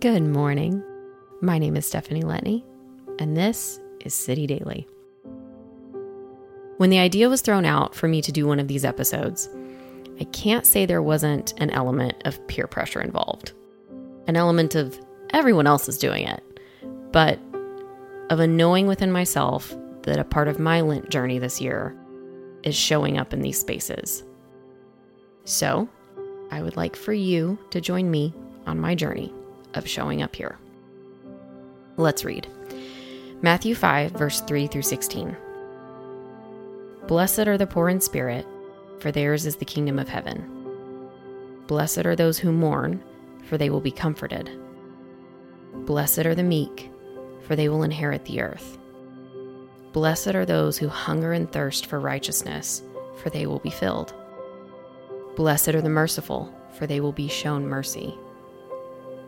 Good morning. My name is Stephanie Letney, and this is City Daily. When the idea was thrown out for me to do one of these episodes, I can't say there wasn't an element of peer pressure involved, an element of everyone else is doing it, but of a knowing within myself that a part of my Lent journey this year is showing up in these spaces. So, I would like for you to join me on my journey of showing up here. Let's read Matthew 5, verse 3 through 16. Blessed are the poor in spirit, for theirs is the kingdom of heaven. Blessed are those who mourn, for they will be comforted. Blessed are the meek, for they will inherit the earth. Blessed are those who hunger and thirst for righteousness, for they will be filled. Blessed are the merciful, for they will be shown mercy.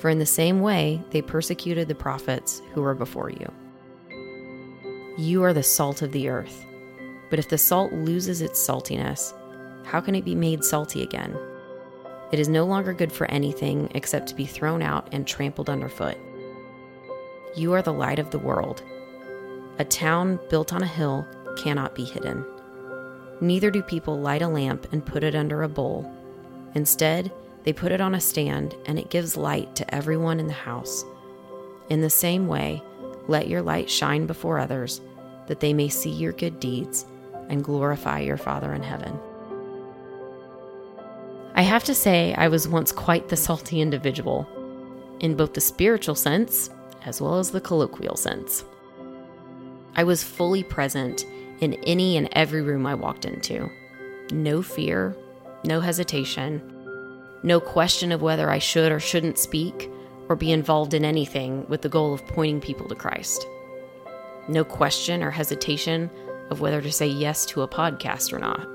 for in the same way they persecuted the prophets who were before you. You are the salt of the earth. But if the salt loses its saltiness, how can it be made salty again? It is no longer good for anything except to be thrown out and trampled underfoot. You are the light of the world. A town built on a hill cannot be hidden. Neither do people light a lamp and put it under a bowl. Instead, they put it on a stand, and it gives light to everyone in the house. In the same way, let your light shine before others, that they may see your good deeds and glorify your Father in heaven. I have to say, I was once quite the salty individual, in both the spiritual sense as well as the colloquial sense. I was fully present in any and every room I walked into. No fear, no hesitation, no question of whether I should or shouldn't speak or be involved in anything with the goal of pointing people to Christ. No question or hesitation of whether to say yes to a podcast or not.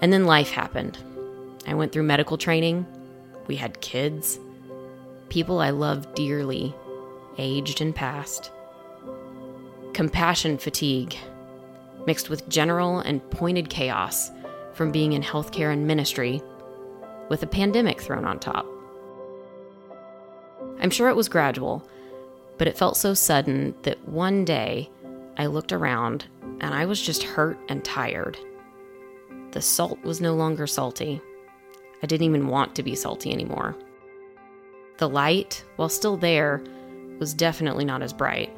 And then life happened. I went through medical training. We had kids. People I loved dearly, aged and passed. Compassion fatigue, mixed with general and pointed chaos from being in healthcare and ministry with a pandemic thrown on top. I'm sure it was gradual, but it felt so sudden that one day I looked around and I was just hurt and tired. The salt was no longer salty. I didn't even want to be salty anymore. The light, while still there, was definitely not as bright.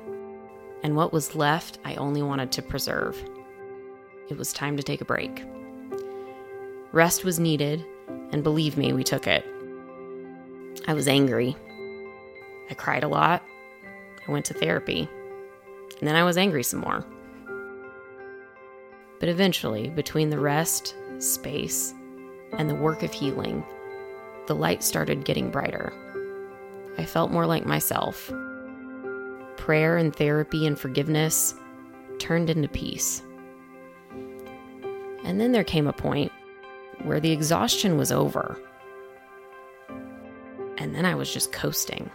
And what was left, I only wanted to preserve. It was time to take a break. Rest was needed, and believe me, we took it. I was angry. I cried a lot. I went to therapy. And then I was angry some more. But eventually, between the rest, space, and the work of healing, the light started getting brighter. I felt more like myself. Prayer and therapy and forgiveness turned into peace. And then there came a point where the exhaustion was over. And then I was just coasting.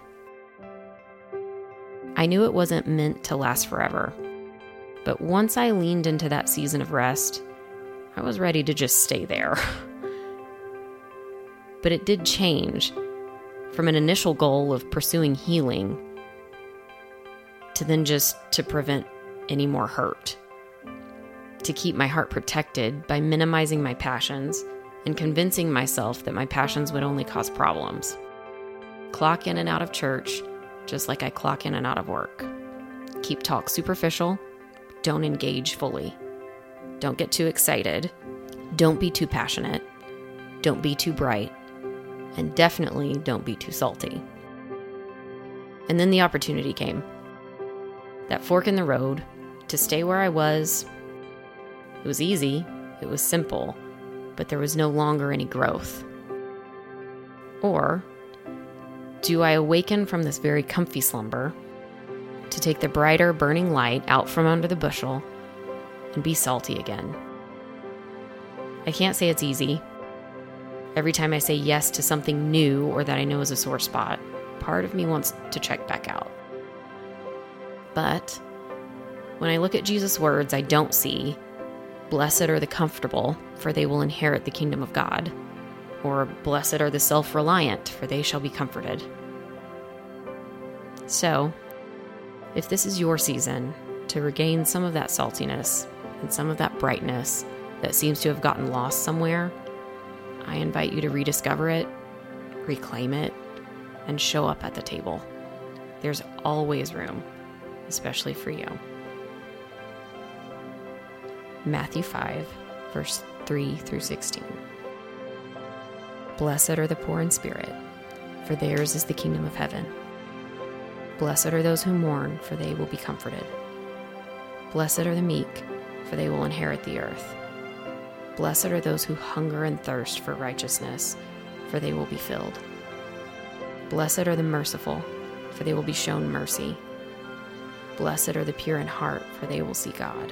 I knew it wasn't meant to last forever. But once I leaned into that season of rest, I was ready to just stay there. but it did change from an initial goal of pursuing healing to then just to prevent any more hurt. To keep my heart protected by minimizing my passions and convincing myself that my passions would only cause problems. Clock in and out of church, just like I clock in and out of work. Keep talk superficial, don't engage fully. Don't get too excited, don't be too passionate, don't be too bright, and definitely don't be too salty. And then the opportunity came. That fork in the road to stay where I was. It was easy, it was simple, but there was no longer any growth. Or do I awaken from this very comfy slumber to take the brighter, burning light out from under the bushel and be salty again? I can't say it's easy. Every time I say yes to something new or that I know is a sore spot, part of me wants to check back out. But when I look at Jesus' words, I don't see, Blessed are the comfortable, for they will inherit the kingdom of God, or Blessed are the self reliant, for they shall be comforted. So, if this is your season to regain some of that saltiness and some of that brightness that seems to have gotten lost somewhere, I invite you to rediscover it, reclaim it, and show up at the table. There's always room, especially for you. Matthew 5, verse 3 through 16. Blessed are the poor in spirit, for theirs is the kingdom of heaven. Blessed are those who mourn, for they will be comforted. Blessed are the meek, for they will inherit the earth. Blessed are those who hunger and thirst for righteousness, for they will be filled. Blessed are the merciful, for they will be shown mercy. Blessed are the pure in heart, for they will see God.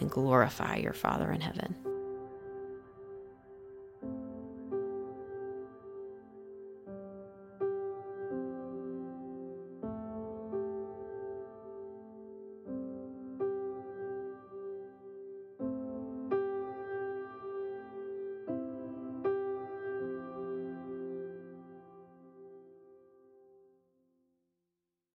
and glorify your Father in heaven.